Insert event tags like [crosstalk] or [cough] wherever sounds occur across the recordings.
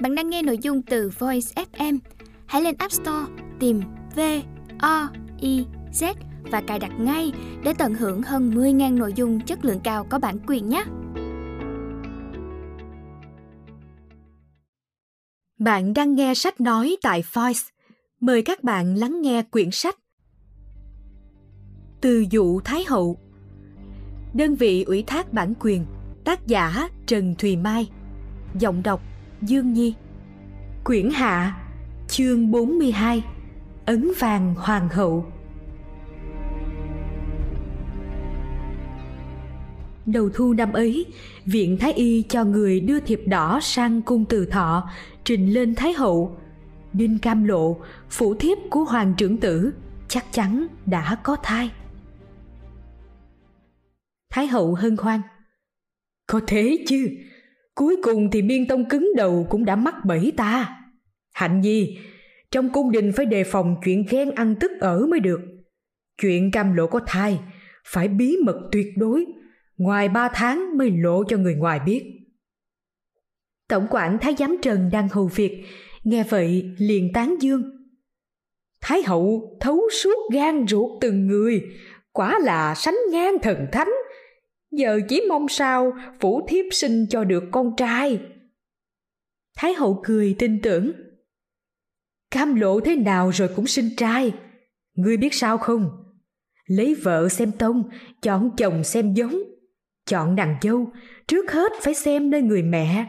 Bạn đang nghe nội dung từ Voice FM. Hãy lên App Store, tìm V O I Z và cài đặt ngay để tận hưởng hơn 10.000 nội dung chất lượng cao có bản quyền nhé. Bạn đang nghe sách nói tại Voice. Mời các bạn lắng nghe quyển sách Từ dụ Thái Hậu Đơn vị ủy thác bản quyền, Tác giả Trần Thùy Mai Giọng đọc Dương Nhi Quyển Hạ Chương 42 Ấn vàng Hoàng hậu Đầu thu năm ấy, Viện Thái Y cho người đưa thiệp đỏ sang cung từ thọ, trình lên Thái hậu. Đinh Cam Lộ, phủ thiếp của Hoàng trưởng tử, chắc chắn đã có thai. Thái hậu hân hoan. Có thế chứ, cuối cùng thì miên tông cứng đầu cũng đã mắc bẫy ta. Hạnh nhi, trong cung đình phải đề phòng chuyện ghen ăn tức ở mới được. Chuyện cam lộ có thai, phải bí mật tuyệt đối, ngoài ba tháng mới lộ cho người ngoài biết. Tổng quản Thái giám Trần đang hầu việc, nghe vậy liền tán dương. Thái hậu thấu suốt gan ruột từng người, quả là sánh ngang thần thánh. Giờ chỉ mong sao phủ thiếp sinh cho được con trai. Thái hậu cười tin tưởng. Cam lộ thế nào rồi cũng sinh trai. Ngươi biết sao không? Lấy vợ xem tông, chọn chồng xem giống. Chọn nàng dâu, trước hết phải xem nơi người mẹ.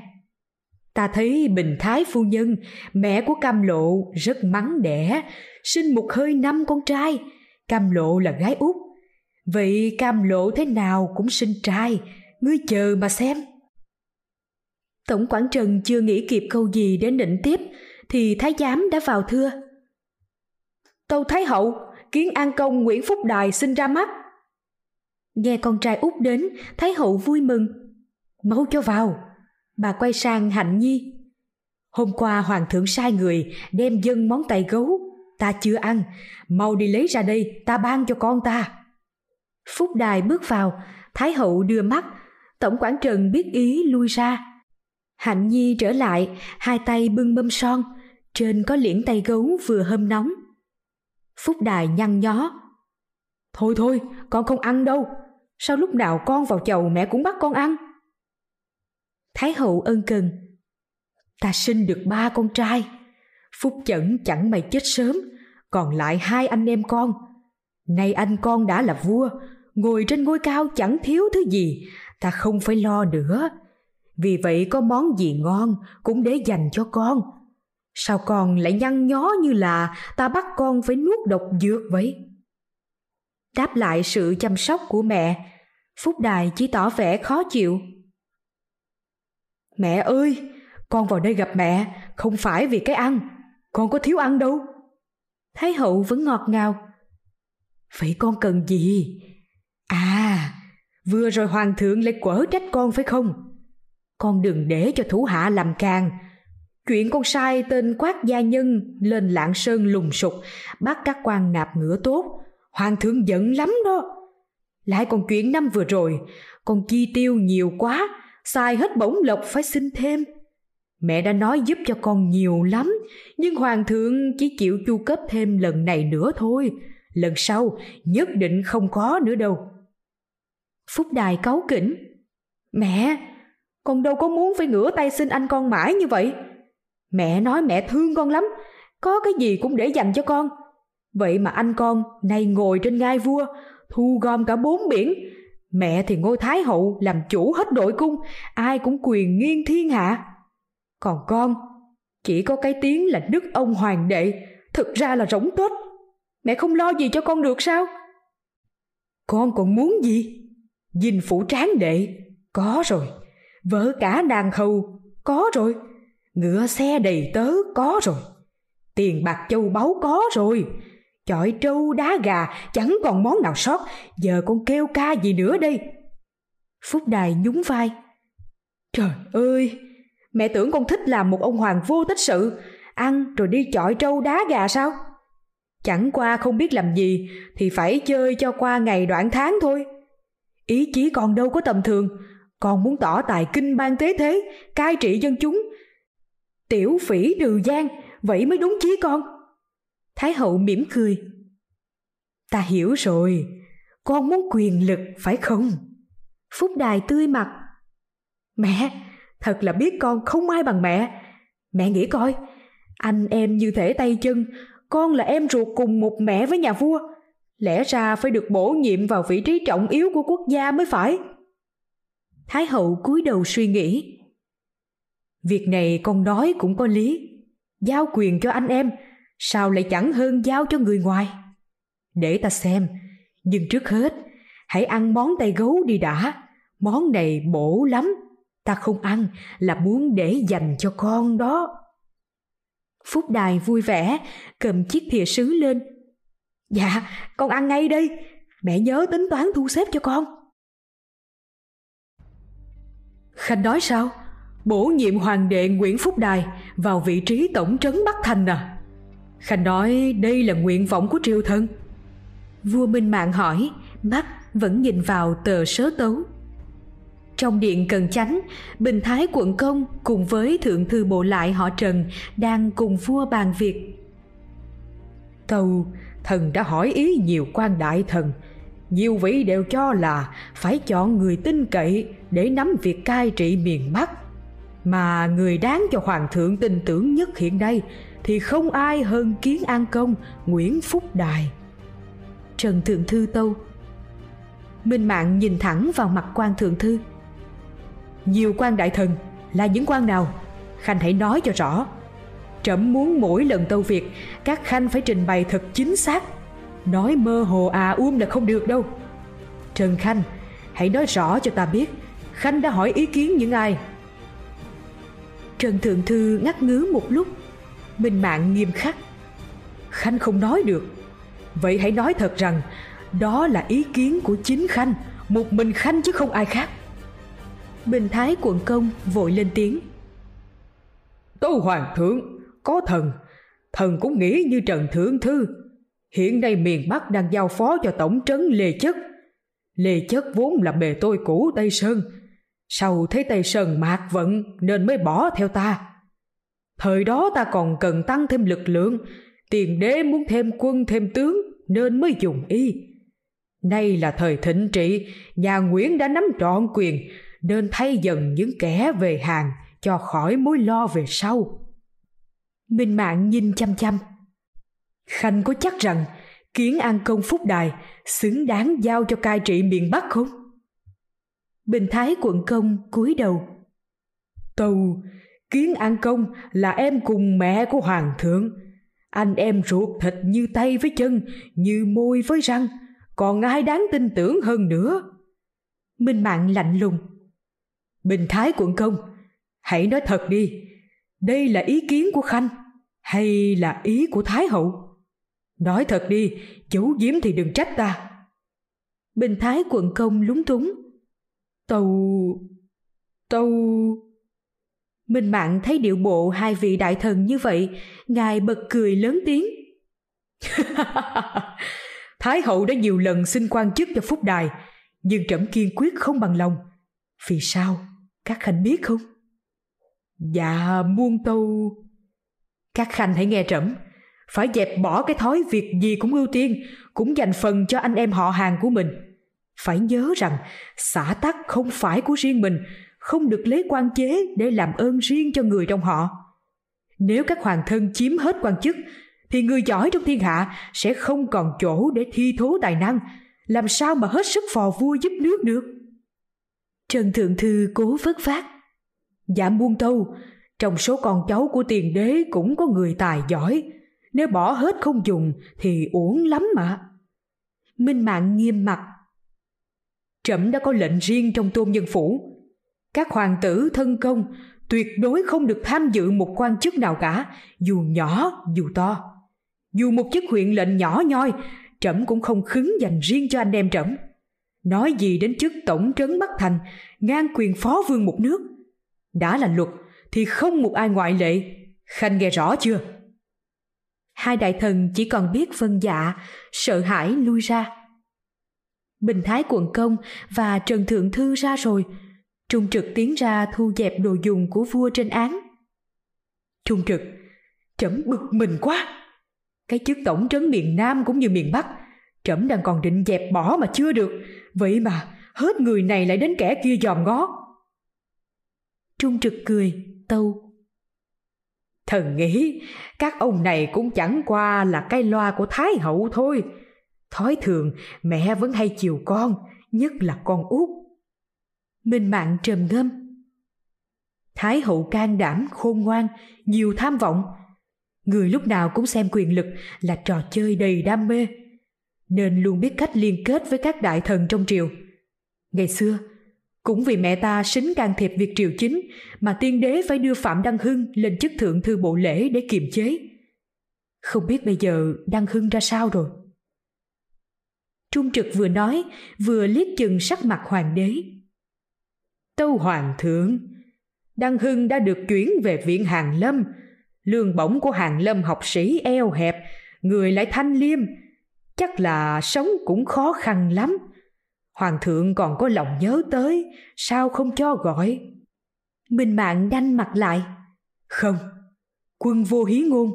Ta thấy Bình Thái phu nhân, mẹ của Cam Lộ rất mắng đẻ, sinh một hơi năm con trai. Cam Lộ là gái út. Vậy Cam Lộ thế nào cũng sinh trai, ngươi chờ mà xem. Tổng quản Trần chưa nghĩ kịp câu gì để nịnh tiếp, thì thái giám đã vào thưa. Tâu Thái Hậu, kiến an công Nguyễn Phúc Đài sinh ra mắt. Nghe con trai út đến, Thái Hậu vui mừng. Mau cho vào. Bà quay sang Hạnh Nhi. Hôm qua Hoàng thượng sai người đem dân món tay gấu. Ta chưa ăn, mau đi lấy ra đây, ta ban cho con ta. Phúc Đài bước vào, Thái Hậu đưa mắt, Tổng quản Trần biết ý lui ra. Hạnh Nhi trở lại, hai tay bưng mâm son, trên có liễn tay gấu vừa hâm nóng. Phúc Đài nhăn nhó. Thôi thôi, con không ăn đâu. Sao lúc nào con vào chầu mẹ cũng bắt con ăn? Thái hậu ân cần. Ta sinh được ba con trai. Phúc chẩn chẳng mày chết sớm, còn lại hai anh em con. Nay anh con đã là vua, ngồi trên ngôi cao chẳng thiếu thứ gì, ta không phải lo nữa. Vì vậy có món gì ngon cũng để dành cho con. Sao con lại nhăn nhó như là ta bắt con phải nuốt độc dược vậy? Đáp lại sự chăm sóc của mẹ, Phúc Đài chỉ tỏ vẻ khó chịu. Mẹ ơi, con vào đây gặp mẹ, không phải vì cái ăn, con có thiếu ăn đâu. Thái hậu vẫn ngọt ngào. Vậy con cần gì? Vừa rồi hoàng thượng lại quở trách con phải không? Con đừng để cho thủ hạ làm càng. Chuyện con sai tên quát gia nhân lên lạng sơn lùng sục, bắt các quan nạp ngựa tốt. Hoàng thượng giận lắm đó. Lại còn chuyện năm vừa rồi, con chi tiêu nhiều quá, xài hết bổng lộc phải xin thêm. Mẹ đã nói giúp cho con nhiều lắm, nhưng hoàng thượng chỉ chịu chu cấp thêm lần này nữa thôi. Lần sau nhất định không có nữa đâu. Phúc Đài cáu kỉnh. Mẹ, con đâu có muốn phải ngửa tay xin anh con mãi như vậy. Mẹ nói mẹ thương con lắm, có cái gì cũng để dành cho con. Vậy mà anh con nay ngồi trên ngai vua, thu gom cả bốn biển. Mẹ thì ngôi thái hậu làm chủ hết đội cung, ai cũng quyền nghiêng thiên hạ. Còn con, chỉ có cái tiếng là đức ông hoàng đệ, thực ra là rỗng tuếch. Mẹ không lo gì cho con được sao? Con còn muốn gì? Dinh phủ tráng đệ, có rồi. Vợ cả đàn hầu, có rồi. Ngựa xe đầy tớ, có rồi. Tiền bạc châu báu có rồi Chọi trâu đá gà chẳng còn món nào sót, giờ con kêu ca gì nữa đây? Phúc Đài nhún vai. Trời ơi, mẹ tưởng con thích làm một ông hoàng vô tích sự, ăn rồi đi chọi trâu đá gà sao? Chẳng qua không biết làm gì thì phải chơi cho qua ngày đoạn tháng thôi. Ý chí còn đâu có tầm thường, còn muốn tỏ tài kinh ban tế thế, cai trị dân chúng. Tiểu phỉ trừ gian, vậy mới đúng chí con. Thái hậu mỉm cười. Ta hiểu rồi, con muốn quyền lực phải không? Phúc Đài tươi mặt. Mẹ, thật là biết con không ai bằng mẹ. Mẹ nghĩ coi, anh em như thể tay chân, con là em ruột cùng một mẹ với nhà vua. Lẽ ra phải được bổ nhiệm vào vị trí trọng yếu của quốc gia mới phải. Thái hậu cúi đầu suy nghĩ. Việc này con nói cũng có lý. Giao quyền cho anh em, sao lại chẳng hơn giao cho người ngoài? Để ta xem, nhưng trước hết, hãy ăn món tay gấu đi đã. Món này bổ lắm, ta không ăn là muốn để dành cho con đó. Phúc Đài vui vẻ, cầm chiếc thìa sứ lên. Dạ, con ăn ngay đi mẹ nhớ tính toán thu xếp cho con. Khanh nói sao? Bổ nhiệm hoàng đệ Nguyễn Phúc Đài vào vị trí tổng trấn Bắc Thành à? Khanh nói đây là nguyện vọng của triều thân. Vua Minh Mạng hỏi, mắt vẫn nhìn vào tờ sớ tấu. Trong điện Cần Chánh, Bình Thái quận công cùng với thượng thư bộ lại họ Trần đang cùng vua bàn việc. tàu thần đã hỏi ý nhiều quan đại thần, nhiều vị đều cho là phải chọn người tin cậy để nắm việc cai trị miền Bắc. Mà người đáng cho hoàng thượng tin tưởng nhất hiện nay thì không ai hơn kiến an công Nguyễn Phúc Đài. Trần Thượng Thư Tâu Minh Mạng nhìn thẳng vào mặt quan Thượng Thư Nhiều quan đại thần là những quan nào? Khanh hãy nói cho rõ Trẫm muốn mỗi lần tâu việc, Các khanh phải trình bày thật chính xác. Nói mơ hồ à uông là không được đâu. Trần Khanh, Hãy nói rõ cho ta biết, Khanh đã hỏi ý kiến những ai? Trần Thượng Thư ngắt ngứ một lúc Minh Mạng nghiêm khắc. Khanh không nói được. Vậy hãy nói thật rằng, Đó là ý kiến của chính Khanh, Một mình Khanh chứ không ai khác. Bình Thái quận công vội lên tiếng. Tâu Hoàng thượng có thần. Thần cũng nghĩ như Trần Thượng Thư. Hiện nay miền Bắc đang giao phó cho Tổng trấn Lê Chất. Lê Chất vốn là bề tôi cũ Tây Sơn. Sau thấy Tây Sơn mạc vận Nên mới bỏ theo ta. Thời đó ta còn cần tăng thêm lực lượng, Tiền đế muốn thêm quân thêm tướng Nên mới dùng y. Nay là thời thịnh trị, Nhà Nguyễn đã nắm trọn quyền Nên thay dần những kẻ về hàng Cho khỏi mối lo về sau. Minh Mạng nhìn chăm chăm Khanh có chắc rằng Kiến An Công Phúc Đài xứng đáng giao cho cai trị miền Bắc không? Bình Thái quận công cúi đầu. Tâu, Kiến An Công là em cùng mẹ của Hoàng thượng. Anh em ruột thịt như tay với chân, như môi với răng. Còn ai đáng tin tưởng hơn nữa? Minh Mạng lạnh lùng. Bình Thái quận công, hãy nói thật đi. Đây là ý kiến của Khanh hay là ý của Thái hậu? Nói thật đi, chú giếm thì đừng trách ta. Bình Thái quận công lúng túng. Tâu... Tâu... Minh Mạng thấy điệu bộ hai vị đại thần như vậy, ngài bật cười lớn tiếng. [laughs] Thái hậu đã nhiều lần xin quan chức cho Phúc Đài, nhưng trẫm kiên quyết không bằng lòng. Vì sao? Các khanh biết không? Dạ, muôn tâu... Các khanh hãy nghe trẫm, phải dẹp bỏ cái thói việc gì cũng ưu tiên, cũng dành phần cho anh em họ hàng của mình. Phải nhớ rằng xã tắc không phải của riêng mình, không được lấy quan chế để làm ơn riêng cho người trong họ. Nếu các hoàng thân chiếm hết quan chức, thì người giỏi trong thiên hạ sẽ không còn chỗ để thi thố tài năng, làm sao mà hết sức phò vua giúp nước được. Trần Thượng Thư cố vất vát. Dạ muôn thâu trong số con cháu của tiền đế cũng có người tài giỏi, nếu bỏ hết không dùng thì uổng lắm mà. Minh Mạng nghiêm mặt. Trẫm đã có lệnh riêng trong tôn nhân phủ. Các hoàng tử thân công tuyệt đối không được tham dự một quan chức nào cả, dù nhỏ dù to. Dù một chức huyện lệnh nhỏ nhoi, trẫm cũng không khứng dành riêng cho anh em trẫm. Nói gì đến chức tổng trấn Bắc Thành, ngang quyền phó vương một nước. Đã là luật thì không một ai ngoại lệ. Khanh nghe rõ chưa? hai đại thần chỉ còn biết vân dạ, sợ hãi lui ra. Bình Thái quận công và Trần Thượng Thư ra rồi, Trung trực tiến ra thu dẹp đồ dùng của vua trên án. Trung trực, trẫm bực mình quá. Cái chức tổng trấn miền Nam cũng như miền Bắc, trẫm đang còn định dẹp bỏ mà chưa được. Vậy mà hết người này lại đến kẻ kia dòm ngó. Trung trực cười, tâu. Thần nghĩ các ông này cũng chẳng qua là cái loa của Thái hậu thôi. Thói thường mẹ vẫn hay chiều con, nhất là con út. Minh Mạng trầm ngâm. Thái hậu can đảm, khôn ngoan, nhiều tham vọng. Người lúc nào cũng xem quyền lực là trò chơi đầy đam mê, nên luôn biết cách liên kết với các đại thần trong triều. Ngày xưa, cũng vì mẹ ta xính can thiệp việc triều chính mà tiên đế phải đưa Phạm Đăng Hưng lên chức thượng thư bộ lễ để kiềm chế. Không biết bây giờ Đăng Hưng ra sao rồi? Trung trực vừa nói, vừa liếc chừng sắc mặt hoàng đế. Tâu hoàng thượng, Đăng Hưng đã được chuyển về viện Hàng Lâm. Lương bổng của Hàng Lâm học sĩ eo hẹp, người lại thanh liêm. Chắc là sống cũng khó khăn lắm. Hoàng thượng còn có lòng nhớ tới, sao không cho gọi? Minh Mạng đanh mặt lại. Không, quân vô hí ngôn,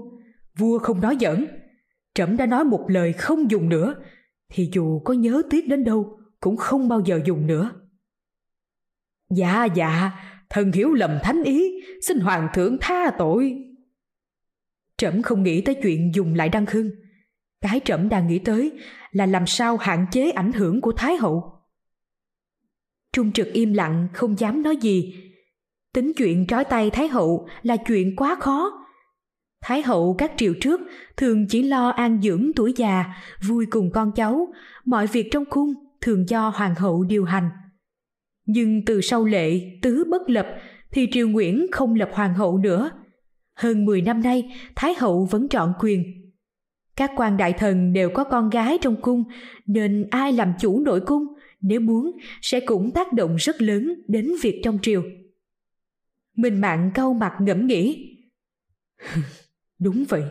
vua không nói giỡn. Trẫm đã nói một lời không dùng nữa, thì dù có nhớ tiếc đến đâu cũng không bao giờ dùng nữa. Dạ dạ, thần hiểu lầm thánh ý, xin hoàng thượng tha tội. Trẫm không nghĩ tới chuyện dùng lại đăng khương, Cái trẫm đang nghĩ tới là làm sao hạn chế ảnh hưởng của Thái hậu. Trung trực im lặng không dám nói gì. Tính chuyện trói tay Thái hậu là chuyện quá khó. Thái hậu các triều trước thường chỉ lo an dưỡng tuổi già, vui cùng con cháu, mọi việc trong cung thường do hoàng hậu điều hành. Nhưng từ sau lệ tứ bất lập thì triều Nguyễn không lập hoàng hậu nữa. Hơn 10 năm nay, Thái hậu vẫn trọn quyền. Các quan đại thần đều có con gái trong cung, nên ai làm chủ nội cung nếu muốn sẽ cũng tác động rất lớn đến việc trong triều. Minh Mạng cau mặt ngẫm nghĩ. [laughs] Đúng vậy,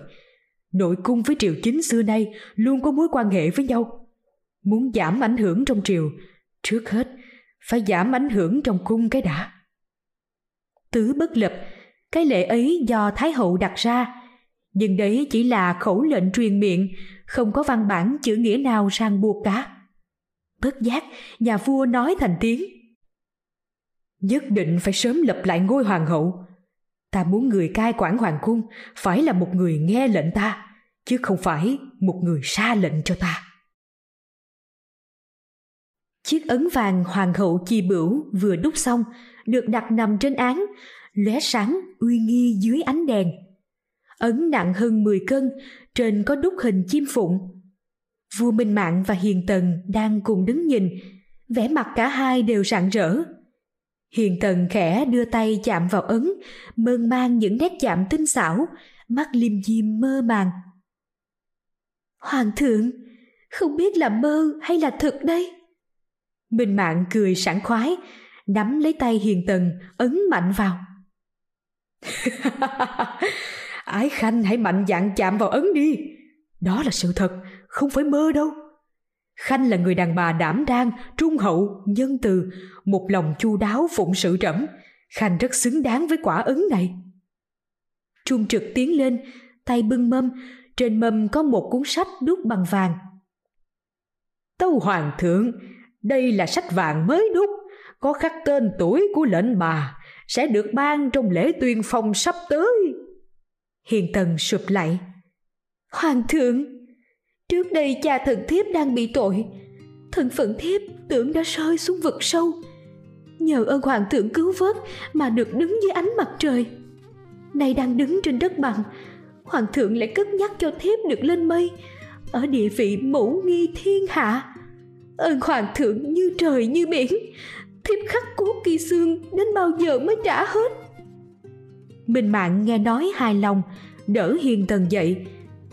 nội cung với triều chính xưa nay luôn có mối quan hệ với nhau. Muốn giảm ảnh hưởng trong triều, trước hết phải giảm ảnh hưởng trong cung cái đã. Tứ bất lập, cái lệ ấy do Thái hậu đặt ra, nhưng đấy chỉ là khẩu lệnh truyền miệng, không có văn bản chữ nghĩa nào ràng buộc cả. Bất giác, nhà vua nói thành tiếng. Nhất định phải sớm lập lại ngôi hoàng hậu. Ta muốn người cai quản hoàng cung phải là một người nghe lệnh ta, chứ không phải một người xa lệnh cho ta. Chiếc ấn vàng hoàng hậu chi bửu vừa đúc xong, được đặt nằm trên án, lóe sáng uy nghi dưới ánh đèn. Ấn nặng hơn 10 cân, trên có đúc hình chim phụng. Vua Minh Mạng và Hiền Tần đang cùng đứng nhìn, vẻ mặt cả hai đều rạng rỡ. Hiền Tần khẽ đưa tay chạm vào ấn, mơn mang những nét chạm tinh xảo, mắt liêm diêm mơ màng. Hoàng thượng, không biết là mơ hay là thực đây? Minh Mạng cười sảng khoái, nắm lấy tay Hiền Tần, ấn mạnh vào. [laughs] Ái Khanh hãy mạnh dạn chạm vào ấn đi. Đó là sự thật, không phải mơ đâu. Khanh là người đàn bà đảm đang, trung hậu, nhân từ, một lòng chu đáo phụng sự trẫm. Khanh rất xứng đáng với quả ấn này. Trung trực tiến lên, tay bưng mâm, trên mâm có một cuốn sách đúc bằng vàng. Tâu Hoàng thượng, đây là sách vàng mới đúc, có khắc tên tuổi của lệnh bà, sẽ được ban trong lễ tuyên phong sắp tới. Hiền Tần sụp lại. Hoàng thượng, trước đây cha thần thiếp đang bị tội, thân phận thiếp tưởng đã rơi xuống vực sâu. Nhờ ơn hoàng thượng cứu vớt mà được đứng dưới ánh mặt trời. Nay đang đứng trên đất bằng, hoàng thượng lại cất nhắc cho thiếp được lên mây, ở địa vị mẫu nghi thiên hạ ơn hoàng thượng như trời như biển thiếp khắc cốt kỳ xương đến bao giờ mới trả hết minh mạng nghe nói hài lòng, đỡ hiền tần dậy,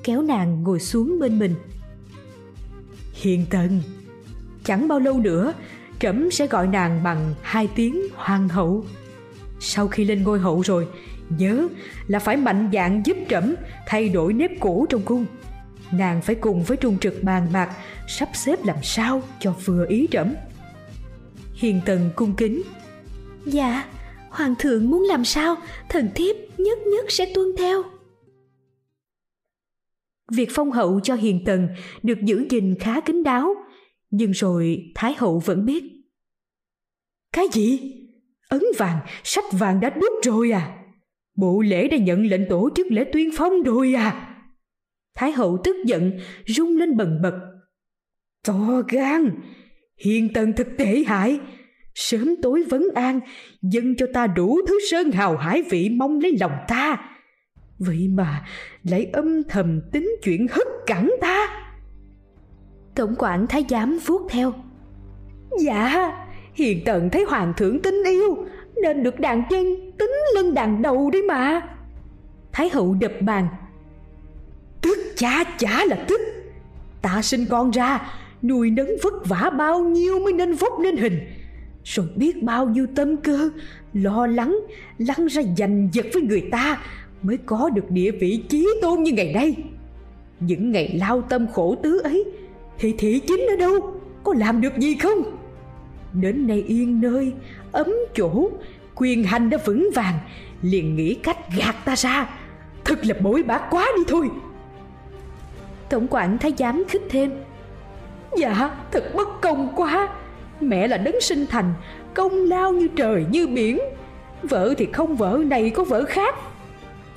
kéo nàng ngồi xuống bên mình. Hiền tần, chẳng bao lâu nữa, trẫm sẽ gọi nàng bằng hai tiếng hoàng hậu. Sau khi lên ngôi hậu rồi, nhớ là phải mạnh dạn giúp trẫm thay đổi nếp cũ trong cung. Nàng phải cùng với trung trực bàn bạc sắp xếp làm sao cho vừa ý trẫm. Hiền tần cung kính dạ. Hoàng thượng muốn làm sao, thần thiếp nhất nhất sẽ tuân theo. Việc phong hậu cho hiền tần được giữ gìn khá kín đáo, nhưng rồi Thái hậu vẫn biết. Cái gì? Ấn vàng, sách vàng đã đúc rồi à? Bộ lễ đã nhận lệnh tổ chức lễ tuyên phong rồi à? Thái hậu tức giận, rung lên bần bật. To gan, hiền tần thật tệ hại, sớm tối vấn an, dâng cho ta đủ thứ sơn hào hải vị mong lấy lòng ta. Vậy mà lại âm thầm tính chuyện hất cẳng ta. Tổng quản thái giám vuốt theo. Dạ, hiền tần thấy hoàng thượng tin yêu, nên được đàn chân tính lưng đàn đầu đi mà. Thái hậu đập bàn. Tức cha chả là tức. Ta sinh con ra, nuôi nấng vất vả bao nhiêu mới nên vóc nên hình rồi biết bao nhiêu tâm cơ, lo lắng, lăn ra giành giật với người ta mới có được địa vị chí tôn như ngày nay. Những ngày lao tâm khổ tứ ấy, thì thị chính ở đâu? Có làm được gì không? Đến nay yên nơi, ấm chỗ, quyền hành đã vững vàng, liền nghĩ cách gạt ta ra. Thật là bối bác quá đi thôi. Tổng quản thái giám khích thêm. Dạ thật bất công quá. Mẹ là đấng sinh thành, Công lao như trời như biển. Vợ thì không vợ, này có vợ khác.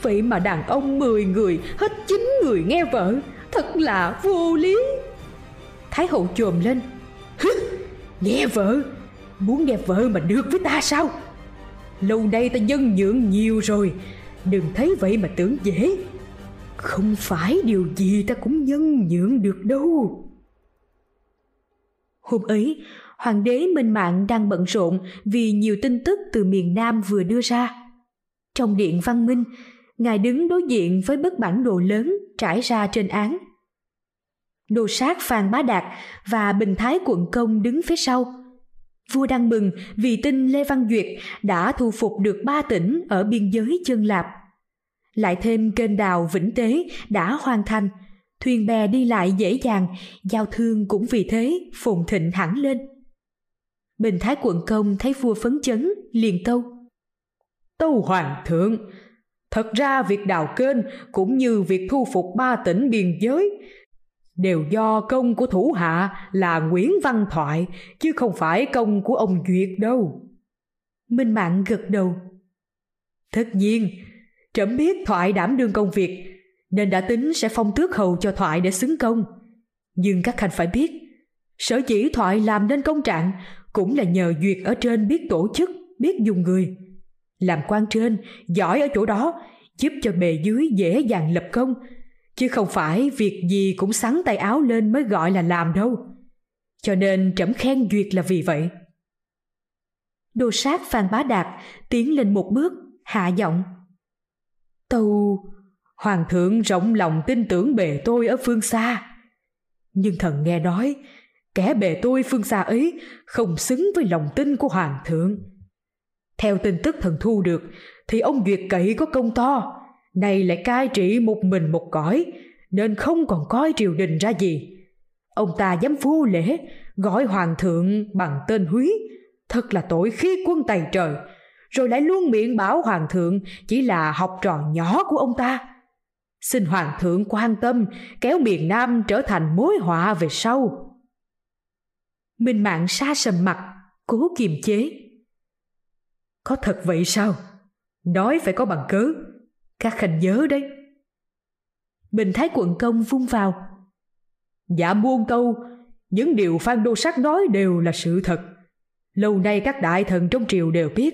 Vậy mà đàn ông 10 người, Hết 9 người nghe vợ. Thật là vô lý. Thái hậu chồm lên. Nghe vợ. Muốn nghe vợ mà được với ta sao? Lâu nay ta nhân nhượng nhiều rồi. Đừng thấy vậy mà tưởng dễ. Không phải điều gì ta cũng nhân nhượng được đâu. Hôm ấy hoàng đế Minh Mạng đang bận rộn vì nhiều tin tức từ miền Nam vừa đưa ra. Trong điện văn minh, ngài đứng đối diện với bức bản đồ lớn trải ra trên án. Đồ sát Phan Bá Đạt và Bình Thái quận công đứng phía sau. Vua đang mừng vì tin Lê Văn Duyệt đã thu phục được ba tỉnh ở biên giới chân lạp. Lại thêm kênh đào Vĩnh Tế đã hoàn thành, thuyền bè đi lại dễ dàng, giao thương cũng vì thế phồn thịnh hẳn lên. Bình Thái quận công thấy vua phấn chấn, liền tâu. Tâu Hoàng thượng, thật ra việc đào kênh cũng như việc thu phục ba tỉnh biên giới đều do công của thủ hạ là Nguyễn Văn Thoại chứ không phải công của ông Duyệt đâu. Minh Mạng gật đầu. Tất nhiên, trẫm biết Thoại đảm đương công việc nên đã tính sẽ phong tước hầu cho Thoại để xứng công. Nhưng các khanh phải biết, sở chỉ Thoại làm nên công trạng cũng là nhờ duyệt ở trên biết tổ chức biết dùng người. Làm quan trên giỏi ở chỗ đó giúp cho bề dưới dễ dàng lập công chứ không phải việc gì cũng sắn tay áo lên mới gọi là làm đâu. Cho nên trẫm khen duyệt là vì vậy. Đồ sát phan bá đạt tiến lên một bước hạ giọng. Tâu hoàng thượng rộng lòng tin tưởng bề tôi ở phương xa. Nhưng thần nghe nói, kẻ bề tôi phương xa ấy không xứng với lòng tin của hoàng thượng. Theo tin tức thần thu được, thì ông duyệt cậy có công to. Nay lại cai trị một mình một cõi, nên không còn coi triều đình ra gì. Ông ta dám vô lễ, gọi hoàng thượng bằng tên húy. Thật là tội khi quân tày trời. Rồi lại luôn miệng bảo hoàng thượng chỉ là học trò nhỏ của ông ta xin hoàng thượng quan tâm kéo miền nam trở thành mối họa về sau Minh Mạng xa sầm mặt, cố kiềm chế. Có thật vậy sao? Nói phải có bằng cớ. Các khanh nhớ đấy. Bình Thái quận công vung vào. Dạ muôn câu, những điều Phan Đô Sắc nói đều là sự thật. Lâu nay các đại thần trong triều đều biết,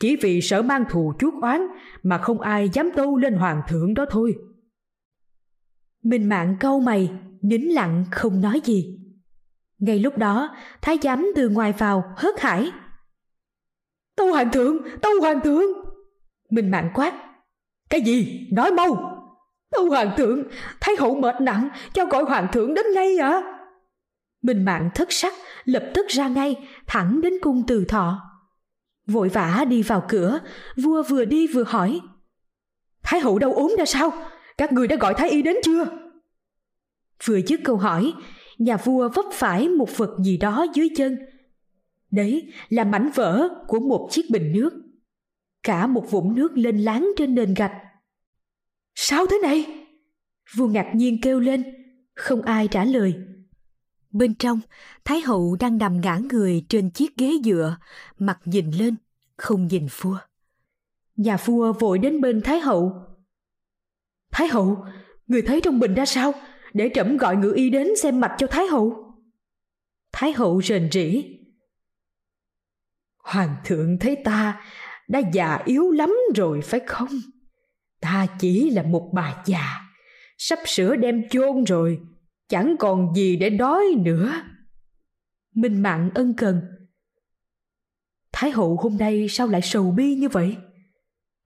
chỉ vì sợ mang thù chuốc oán mà không ai dám tâu lên hoàng thượng đó thôi. Minh Mạng câu mày, nín lặng không nói gì. Ngay lúc đó, thái giám từ ngoài vào hớt hải. Tâu hoàng thượng, tâu hoàng thượng. Minh mạng quát. Cái gì? Nói mau. Tâu hoàng thượng, thái hậu mệt nặng, cho gọi hoàng thượng đến ngay ạ. À? Minh mạng thất sắc, lập tức ra ngay, thẳng đến cung từ thọ. Vội vã đi vào cửa, vua vừa đi vừa hỏi. Thái hậu đâu ốm ra sao? Các người đã gọi thái y đến chưa? Vừa dứt câu hỏi, nhà vua vấp phải một vật gì đó dưới chân. Đấy là mảnh vỡ của một chiếc bình nước. Cả một vũng nước lên láng trên nền gạch. Sao thế này? Vua ngạc nhiên kêu lên không ai trả lời. Bên trong thái hậu đang nằm ngã người trên chiếc ghế dựa mặt nhìn lên không nhìn vua. Nhà vua vội đến bên thái hậu thái hậu, người thấy trong bình ra sao? Để trẫm gọi ngự y đến xem mạch cho thái hậu. Thái hậu rền rỉ hoàng thượng thấy ta đã già yếu lắm rồi phải không? Ta chỉ là một bà già, sắp sửa đem chôn rồi, chẳng còn gì để đói nữa. Minh mạng ân cần. Thái hậu hôm nay sao lại sầu bi như vậy?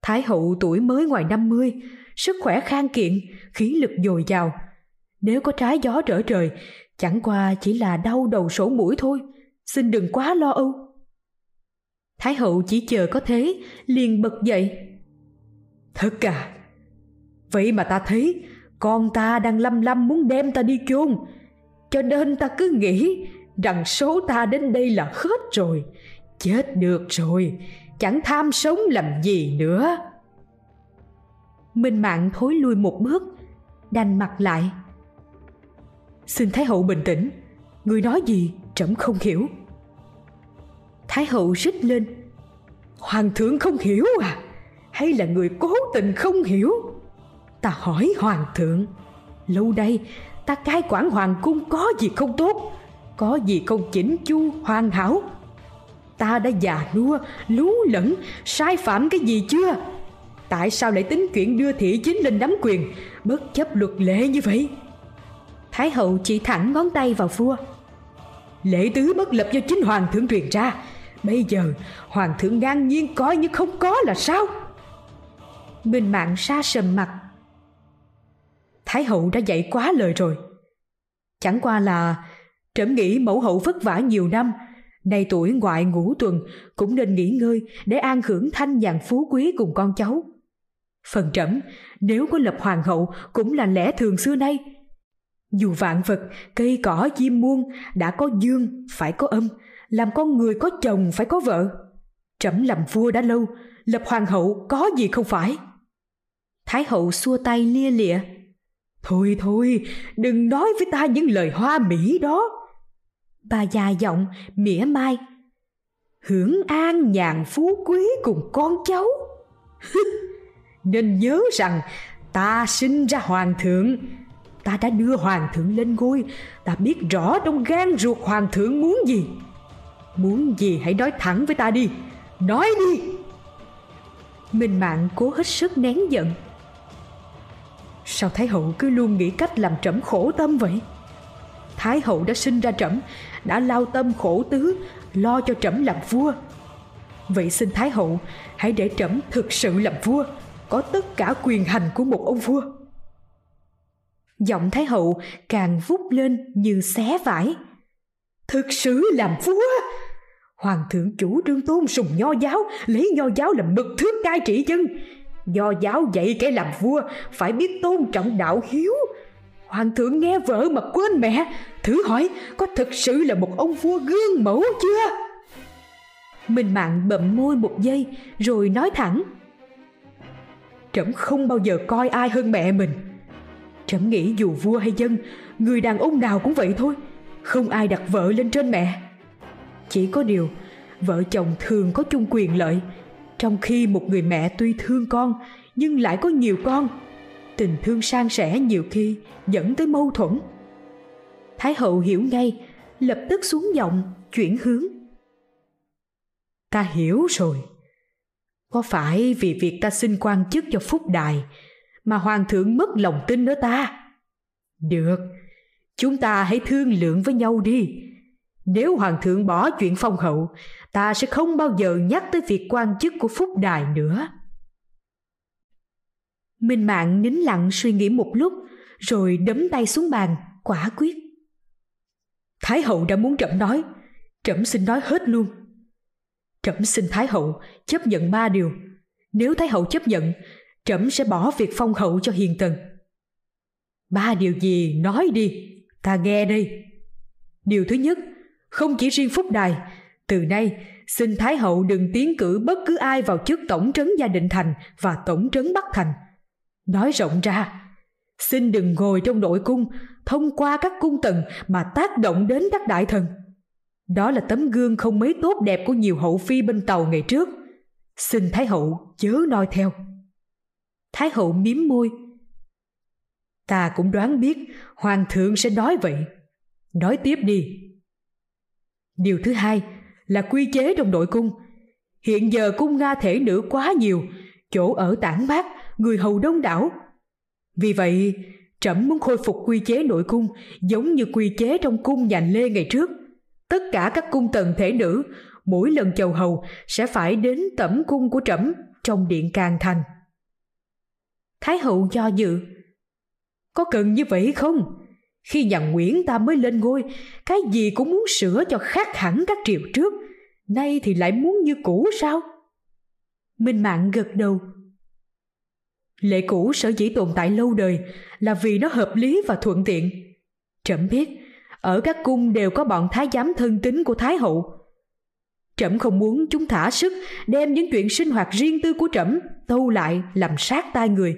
Thái hậu tuổi mới ngoài năm mươi sức khỏe khang kiện, khí lực dồi dào. Nếu có trái gió trở trời, chẳng qua chỉ là đau đầu sổ mũi thôi. Xin đừng quá lo âu. Thái hậu chỉ chờ có thế, liền bật dậy. Thật à? Vậy mà ta thấy, con ta đang lâm lâm muốn đem ta đi chôn. Cho nên ta cứ nghĩ rằng số ta đến đây là hết rồi. Chết được rồi, chẳng tham sống làm gì nữa minh mạng thối lui một bước. Đành mặt lại. Xin thái hậu bình tĩnh. Người nói gì trẫm không hiểu. Thái hậu rít lên. Hoàng thượng không hiểu à? Hay là người cố tình không hiểu? Ta hỏi hoàng thượng. Lâu đây ta cai quản hoàng cung có gì không tốt? Có gì không chỉnh chu, hoàn hảo? Ta đã già nua, lú lẫn, sai phạm cái gì chưa? Tại sao lại tính chuyện đưa thị chính lên nắm quyền? Bất chấp luật lệ như vậy. Thái hậu chỉ thẳng ngón tay vào vua. Lễ tứ bất lập do chính hoàng thượng truyền ra. Bây giờ, hoàng thượng ngang nhiên coi như không có là sao? Minh mạng sa sầm mặt. Thái hậu đã dạy quá lời rồi. Chẳng qua là trẫm nghĩ mẫu hậu vất vả nhiều năm. Nay tuổi ngoại ngũ tuần, cũng nên nghỉ ngơi để an hưởng thanh nhàn phú quý cùng con cháu phần trẫm, nếu có lập hoàng hậu cũng là lẽ thường xưa nay. Dù vạn vật, cây cỏ, chim muôn đã có dương, phải có âm, làm con người có chồng, phải có vợ. Trẫm làm vua đã lâu, lập hoàng hậu có gì không phải? Thái hậu xua tay lia lịa. Thôi thôi, đừng nói với ta những lời hoa mỹ đó. Bà già giọng, mỉa mai. Hưởng an nhàn phú quý cùng con cháu. [laughs] nên nhớ rằng, ta sinh ra hoàng thượng. Ta đã đưa hoàng thượng lên ngôi. Ta biết rõ trong gan ruột hoàng thượng muốn gì. Muốn gì hãy nói thẳng với ta đi. Nói đi. Minh mạng cố hết sức nén giận. Sao thái hậu cứ luôn nghĩ cách làm trẫm khổ tâm vậy? Thái hậu đã sinh ra trẫm, đã lao tâm khổ tứ, lo cho trẫm làm vua. Vậy xin thái hậu hãy để trẫm thực sự làm vua có tất cả quyền hành của một ông vua. Giọng thái hậu càng vút lên như xé vải. Thực sự làm vua? Hoàng thượng chủ trương tôn sùng nho giáo, lấy nho giáo làm mực thước cai trị dân. Nho giáo dạy kẻ làm vua phải biết tôn trọng đạo hiếu. Hoàng thượng nghe vợ mà quên mẹ, thử hỏi có thực sự là một ông vua gương mẫu chưa? Minh mạng bậm môi một giây, rồi nói thẳng trẫm không bao giờ coi ai hơn mẹ mình. Trẫm nghĩ dù vua hay dân, người đàn ông nào cũng vậy thôi. Không ai đặt vợ lên trên mẹ. Chỉ có điều, vợ chồng thường có chung quyền lợi. Trong khi một người mẹ tuy thương con, nhưng lại có nhiều con. Tình thương san sẻ nhiều khi dẫn tới mâu thuẫn. Thái hậu hiểu ngay, lập tức xuống giọng chuyển hướng. Ta hiểu rồi có phải vì việc ta xin quan chức cho phúc đài mà hoàng thượng mất lòng tin nữa ta? Được, chúng ta hãy thương lượng với nhau đi. Nếu hoàng thượng bỏ chuyện phong hậu, ta sẽ không bao giờ nhắc tới việc quan chức của phúc đài nữa. Minh mạng nín lặng suy nghĩ một lúc, rồi đấm tay xuống bàn, quả quyết. Thái hậu đã muốn trẫm nói, trẫm xin nói hết luôn trẫm xin thái hậu chấp nhận ba điều nếu thái hậu chấp nhận trẫm sẽ bỏ việc phong hậu cho hiền tần ba điều gì nói đi ta nghe đây điều thứ nhất không chỉ riêng phúc đài từ nay xin Thái hậu đừng tiến cử bất cứ ai vào chức tổng trấn gia định thành và tổng trấn Bắc thành. Nói rộng ra, xin đừng ngồi trong nội cung thông qua các cung tần mà tác động đến các đại thần. Đó là tấm gương không mấy tốt đẹp của nhiều hậu phi bên tàu ngày trước. Xin Thái hậu chớ noi theo. Thái hậu miếm môi. Ta cũng đoán biết hoàng thượng sẽ nói vậy. Nói tiếp đi. Điều thứ hai là quy chế trong nội cung. Hiện giờ cung Nga thể nữ quá nhiều, chỗ ở tản mát, người hầu đông đảo. Vì vậy, trẫm muốn khôi phục quy chế nội cung giống như quy chế trong cung nhà Lê ngày trước. Tất cả các cung tần thể nữ, mỗi lần chầu hầu sẽ phải đến tẩm cung của trẫm trong điện càng thành. Thái hậu do dự. Có cần như vậy không? Khi nhà Nguyễn ta mới lên ngôi, cái gì cũng muốn sửa cho khác hẳn các triều trước. Nay thì lại muốn như cũ sao? Minh Mạng gật đầu. Lệ cũ sở dĩ tồn tại lâu đời là vì nó hợp lý và thuận tiện. Trẫm biết, ở các cung đều có bọn thái giám thân tín của Thái hậu. Trẫm không muốn chúng thả sức đem những chuyện sinh hoạt riêng tư của trẫm tâu lại làm sát tai người.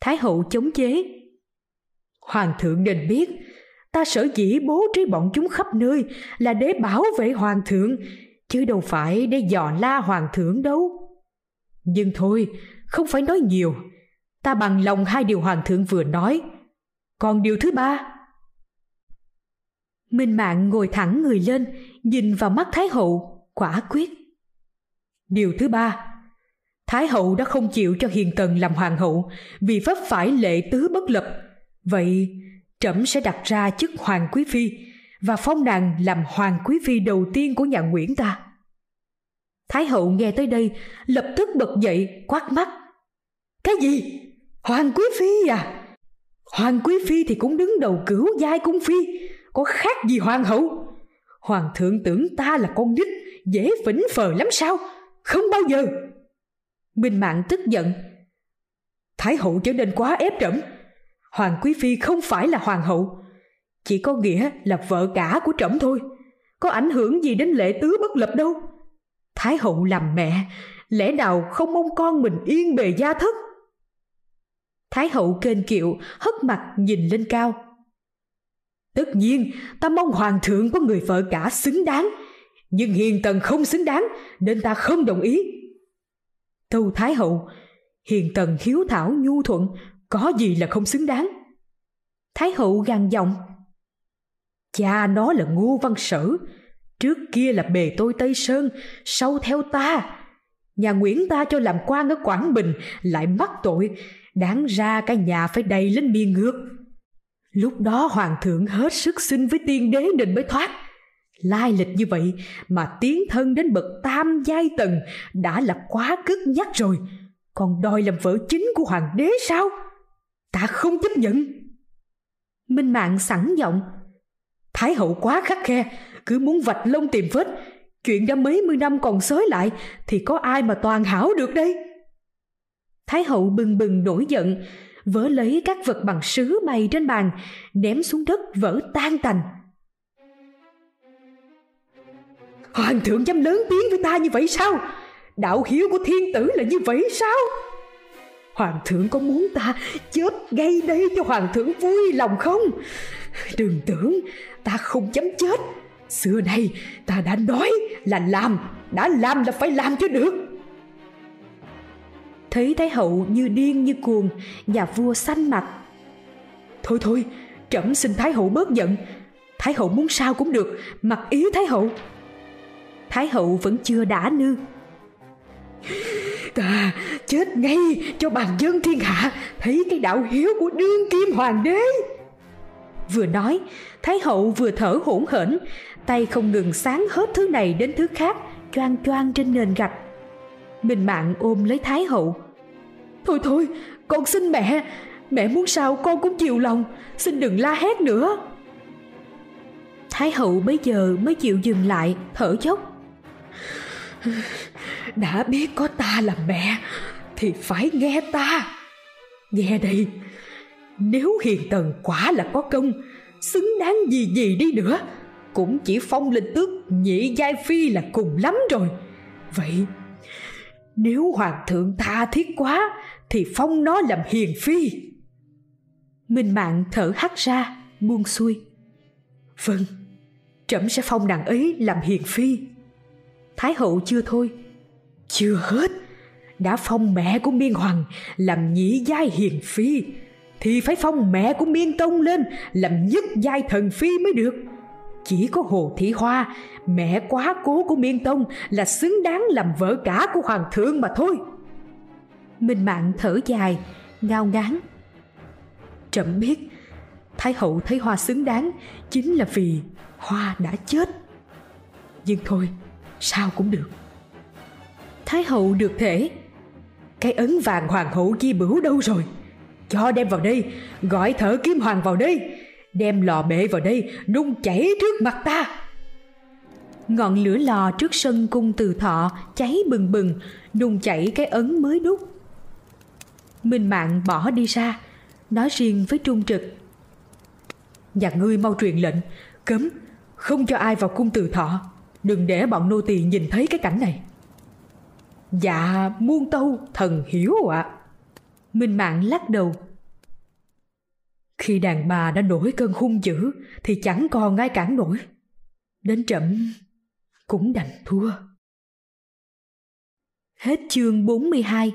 Thái hậu chống chế. Hoàng thượng nên biết, ta sở dĩ bố trí bọn chúng khắp nơi là để bảo vệ hoàng thượng, chứ đâu phải để dò la hoàng thượng đâu. Nhưng thôi, không phải nói nhiều, ta bằng lòng hai điều hoàng thượng vừa nói. Còn điều thứ ba, Minh Mạng ngồi thẳng người lên, nhìn vào mắt Thái hậu, quả quyết. Điều thứ ba, Thái hậu đã không chịu cho Hiền Tần làm hoàng hậu vì vấp phải lệ tứ bất lập. Vậy, trẫm sẽ đặt ra chức hoàng quý phi và phong nàng làm hoàng quý phi đầu tiên của nhà Nguyễn ta. Thái hậu nghe tới đây, lập tức bật dậy, quát mắt. Cái gì? Hoàng quý phi à? Hoàng quý phi thì cũng đứng đầu cửu giai cung phi, có khác gì hoàng hậu? Hoàng thượng tưởng ta là con nít, dễ phỉnh phờ lắm sao? Không bao giờ. Minh Mạng tức giận. Thái hậu trở nên quá ép trẫm. Hoàng quý phi không phải là hoàng hậu, chỉ có nghĩa là vợ cả của trẫm thôi. Có ảnh hưởng gì đến lệ tứ bất lập đâu. Thái hậu làm mẹ, lẽ nào không mong con mình yên bề gia thất? Thái hậu kênh kiệu, hất mặt nhìn lên cao. Tất nhiên, ta mong hoàng thượng có người vợ cả xứng đáng, nhưng hiền tần không xứng đáng nên ta không đồng ý. Tâu Thái hậu, hiền tần hiếu thảo nhu thuận, có gì là không xứng đáng. Thái hậu gằn giọng. Cha nó là ngu văn sở, trước kia là bề tôi Tây Sơn, sau theo ta. Nhà Nguyễn ta cho làm quan ở Quảng Bình lại mắc tội, đáng ra cả nhà phải đầy lên miên ngược. Lúc đó hoàng thượng hết sức xin với tiên đế nên mới thoát. Lai lịch như vậy mà tiến thân đến bậc tam giai tầng đã là quá cất nhắc rồi. Còn đòi làm vợ chính của hoàng đế sao? Ta không chấp nhận. Minh Mạng sẵn giọng. Thái hậu quá khắc khe, cứ muốn vạch lông tìm vết. Chuyện đã mấy mươi năm còn xới lại thì có ai mà toàn hảo được đây? Thái hậu bừng bừng nổi giận, vỡ lấy các vật bằng sứ bày trên bàn, ném xuống đất vỡ tan tành. Hoàng thượng dám lớn tiếng với ta như vậy sao? Đạo hiếu của thiên tử là như vậy sao? Hoàng thượng có muốn ta chết ngay đây cho hoàng thượng vui lòng không? Đừng tưởng ta không dám chết. Xưa nay ta đã nói là làm, đã làm là phải làm cho được thấy thái hậu như điên như cuồng nhà vua xanh mặt. Thôi thôi, trẫm xin thái hậu bớt giận. Thái hậu muốn sao cũng được, mặc ý thái hậu. Thái hậu vẫn chưa đã nư ta chết ngay cho bàn dân thiên hạ, thấy cái đạo hiếu của đương kim hoàng đế. Vừa nói, thái hậu vừa thở hổn hển, tay không ngừng sáng hết thứ này đến thứ khác, choang choang trên nền gạch. Minh mạng ôm lấy thái hậu. Thôi thôi, con xin mẹ, mẹ muốn sao con cũng chịu lòng, xin đừng la hét nữa. Thái hậu bây giờ mới chịu dừng lại, thở dốc. Đã biết có ta là mẹ, thì phải nghe ta. Nghe đây, nếu hiền tần quả là có công, xứng đáng gì gì đi nữa, cũng chỉ phong lên tước nhị giai phi là cùng lắm rồi vậy nếu hoàng thượng tha thiết quá thì phong nó làm hiền phi. Minh mạng thở hắt ra, buông xuôi. Vâng trẫm sẽ phong nàng ấy làm hiền phi. Thái hậu chưa thôi. Chưa hết. Đã phong mẹ của miên hoàng làm nhĩ giai hiền phi, thì phải phong mẹ của miên tông lên làm nhất giai thần phi mới được. Chỉ có hồ thị hoa, mẹ quá cố của miên tông là xứng đáng làm vợ cả của hoàng thượng mà thôi minh mạng thở dài, ngao ngán. Trẫm biết, thái hậu thấy hoa xứng đáng, chính là vì hoa đã chết. Nhưng thôi, sao cũng được. Thái hậu được thể. Cái ấn vàng hoàng hậu di bửu đâu rồi? Cho đem vào đây, gọi thở kim hoàng vào đây. Đem lò bệ vào đây, nung chảy trước mặt ta. Ngọn lửa lò trước sân cung từ thọ cháy bừng bừng, nung chảy cái ấn mới đúc minh mạng bỏ đi ra. Nói riêng với trung trực. Nhà ngươi mau truyền lệnh. Cấm. Không cho ai vào cung từ thọ. Đừng để bọn nô tỳ nhìn thấy cái cảnh này. Dạ muôn tâu, thần hiểu ạ. À. minh mạng lắc đầu. Khi đàn bà đã nổi cơn hung dữ, thì chẳng còn ai cản nổi. Đến trẫm cũng đành thua. Hết chương 42